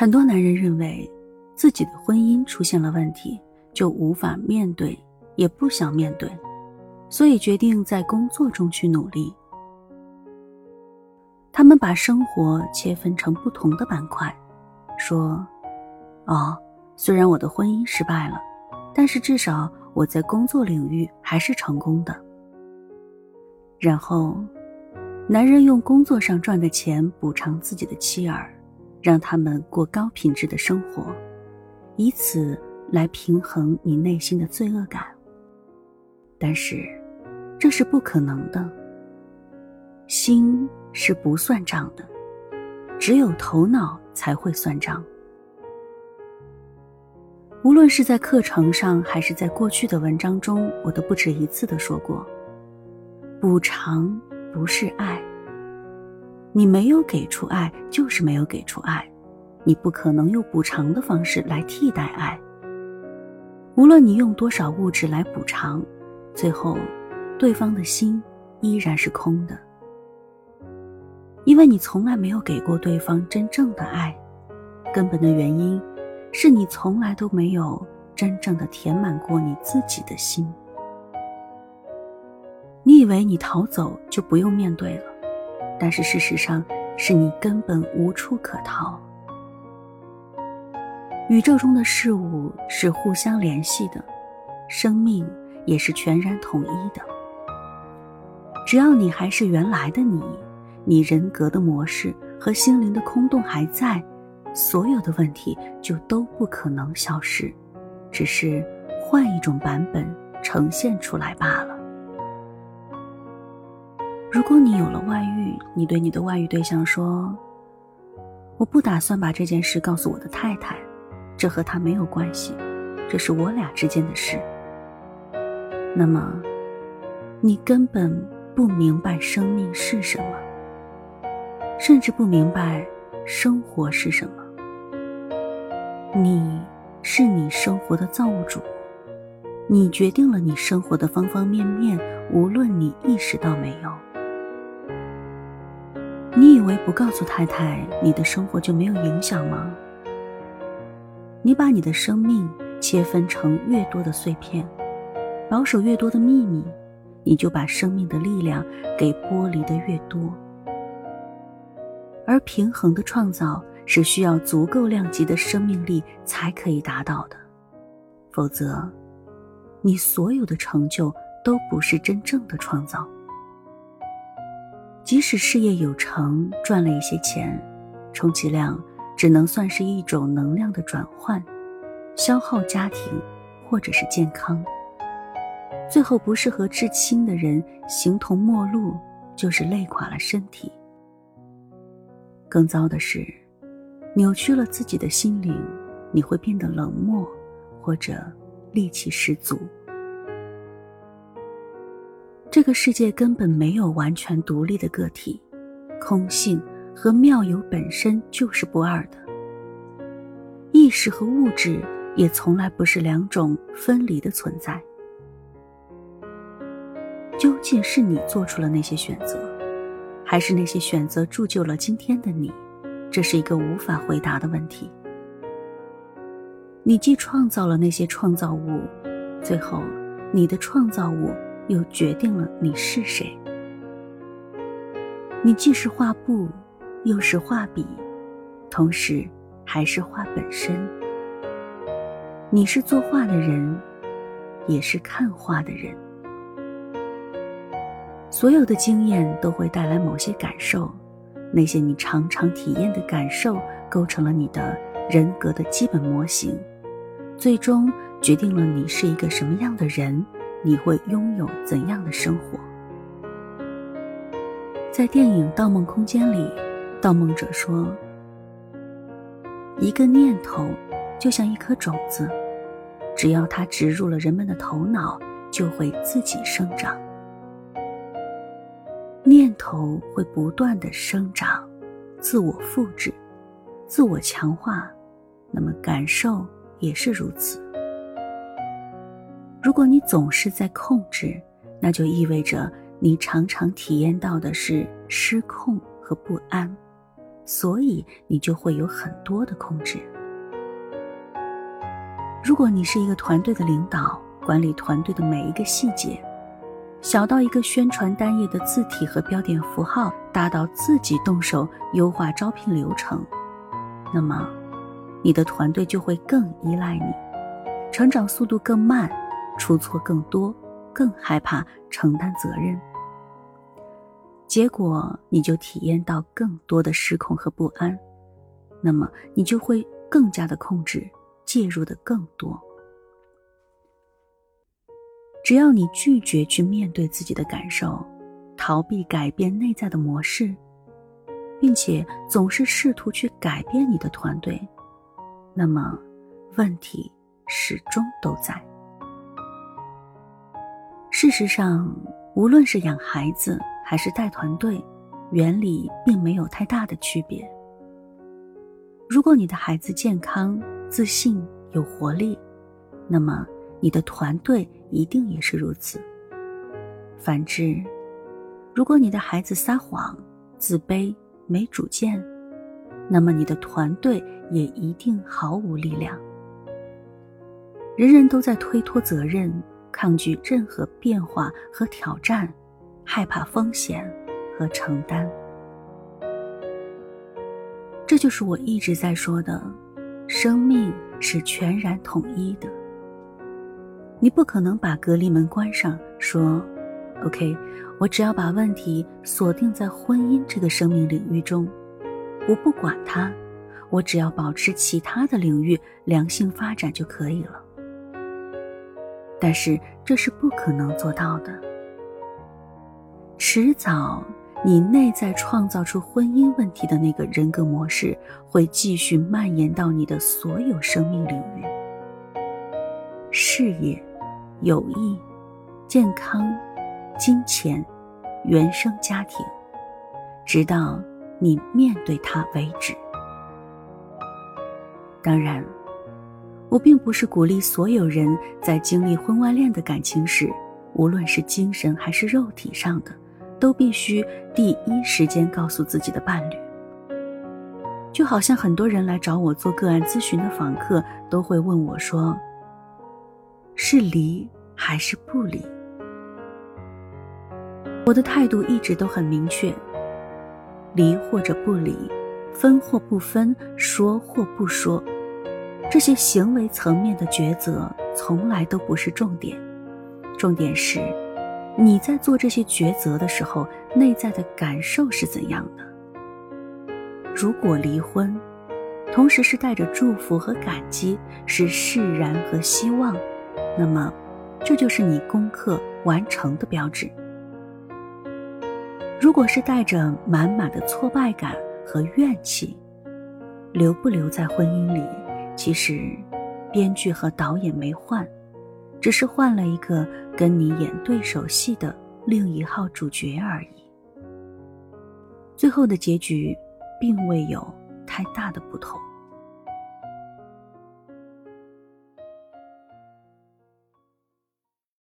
很多男人认为，自己的婚姻出现了问题，就无法面对，也不想面对，所以决定在工作中去努力。他们把生活切分成不同的板块，说：“哦，虽然我的婚姻失败了，但是至少我在工作领域还是成功的。”然后，男人用工作上赚的钱补偿自己的妻儿。让他们过高品质的生活，以此来平衡你内心的罪恶感。但是，这是不可能的。心是不算账的，只有头脑才会算账。无论是在课程上，还是在过去的文章中，我都不止一次的说过：补偿不是爱。你没有给出爱，就是没有给出爱，你不可能用补偿的方式来替代爱。无论你用多少物质来补偿，最后，对方的心依然是空的，因为你从来没有给过对方真正的爱。根本的原因，是你从来都没有真正的填满过你自己的心。你以为你逃走就不用面对了？但是事实上，是你根本无处可逃。宇宙中的事物是互相联系的，生命也是全然统一的。只要你还是原来的你，你人格的模式和心灵的空洞还在，所有的问题就都不可能消失，只是换一种版本呈现出来罢了。如果你有了外遇，你对你的外遇对象说：“我不打算把这件事告诉我的太太，这和他没有关系，这是我俩之间的事。”那么，你根本不明白生命是什么，甚至不明白生活是什么。你是你生活的造物主，你决定了你生活的方方面面，无论你意识到没有。你以为不告诉太太，你的生活就没有影响吗？你把你的生命切分成越多的碎片，保守越多的秘密，你就把生命的力量给剥离的越多。而平衡的创造是需要足够量级的生命力才可以达到的，否则，你所有的成就都不是真正的创造。即使事业有成，赚了一些钱，充其量只能算是一种能量的转换，消耗家庭或者是健康。最后不是和至亲的人形同陌路，就是累垮了身体。更糟的是，扭曲了自己的心灵，你会变得冷漠，或者戾气十足。这个世界根本没有完全独立的个体，空性和妙有本身就是不二的。意识和物质也从来不是两种分离的存在。究竟是你做出了那些选择，还是那些选择铸就了今天的你？这是一个无法回答的问题。你既创造了那些创造物，最后，你的创造物。又决定了你是谁。你既是画布，又是画笔，同时还是画本身。你是作画的人，也是看画的人。所有的经验都会带来某些感受，那些你常常体验的感受，构成了你的人格的基本模型，最终决定了你是一个什么样的人。你会拥有怎样的生活？在电影《盗梦空间》里，盗梦者说：“一个念头就像一颗种子，只要它植入了人们的头脑，就会自己生长。念头会不断的生长，自我复制，自我强化，那么感受也是如此。”如果你总是在控制，那就意味着你常常体验到的是失控和不安，所以你就会有很多的控制。如果你是一个团队的领导，管理团队的每一个细节，小到一个宣传单页的字体和标点符号，大到自己动手优化招聘流程，那么，你的团队就会更依赖你，成长速度更慢，出错更多，更害怕承担责任。结果你就体验到更多的失控和不安，那么你就会更加的控制，介入的更多。只要你拒绝去面对自己的感受，逃避改变内在的模式，并且总是试图去改变你的团队，那么问题始终都在。事实上，无论是养孩子，还是带团队，原理并没有太大的区别。如果你的孩子健康、自信、有活力，那么你的团队一定也是如此。反之，如果你的孩子撒谎、自卑、没主见，那么你的团队也一定毫无力量。人人都在推脱责任，抗拒任何变化和挑战。害怕风险和承担，这就是我一直在说的：生命是全然统一的。你不可能把隔离门关上，说：“OK，我只要把问题锁定在婚姻这个生命领域中，我不管它，我只要保持其他的领域良性发展就可以了。”但是这是不可能做到的。迟早，你内在创造出婚姻问题的那个人格模式，会继续蔓延到你的所有生命领域：事业、友谊、健康、金钱、原生家庭，直到你面对它为止。当然，我并不是鼓励所有人在经历婚外恋的感情时，无论是精神还是肉体上的。都必须第一时间告诉自己的伴侣。就好像很多人来找我做个案咨询的访客，都会问我说：“是离还是不离？”我的态度一直都很明确：离或者不离，分或不分，说或不说，这些行为层面的抉择从来都不是重点，重点是。你在做这些抉择的时候，内在的感受是怎样的？如果离婚，同时是带着祝福和感激，是释然和希望，那么，这就是你功课完成的标志。如果是带着满满的挫败感和怨气，留不留在婚姻里，其实，编剧和导演没换。只是换了一个跟你演对手戏的另一号主角而已。最后的结局，并未有太大的不同。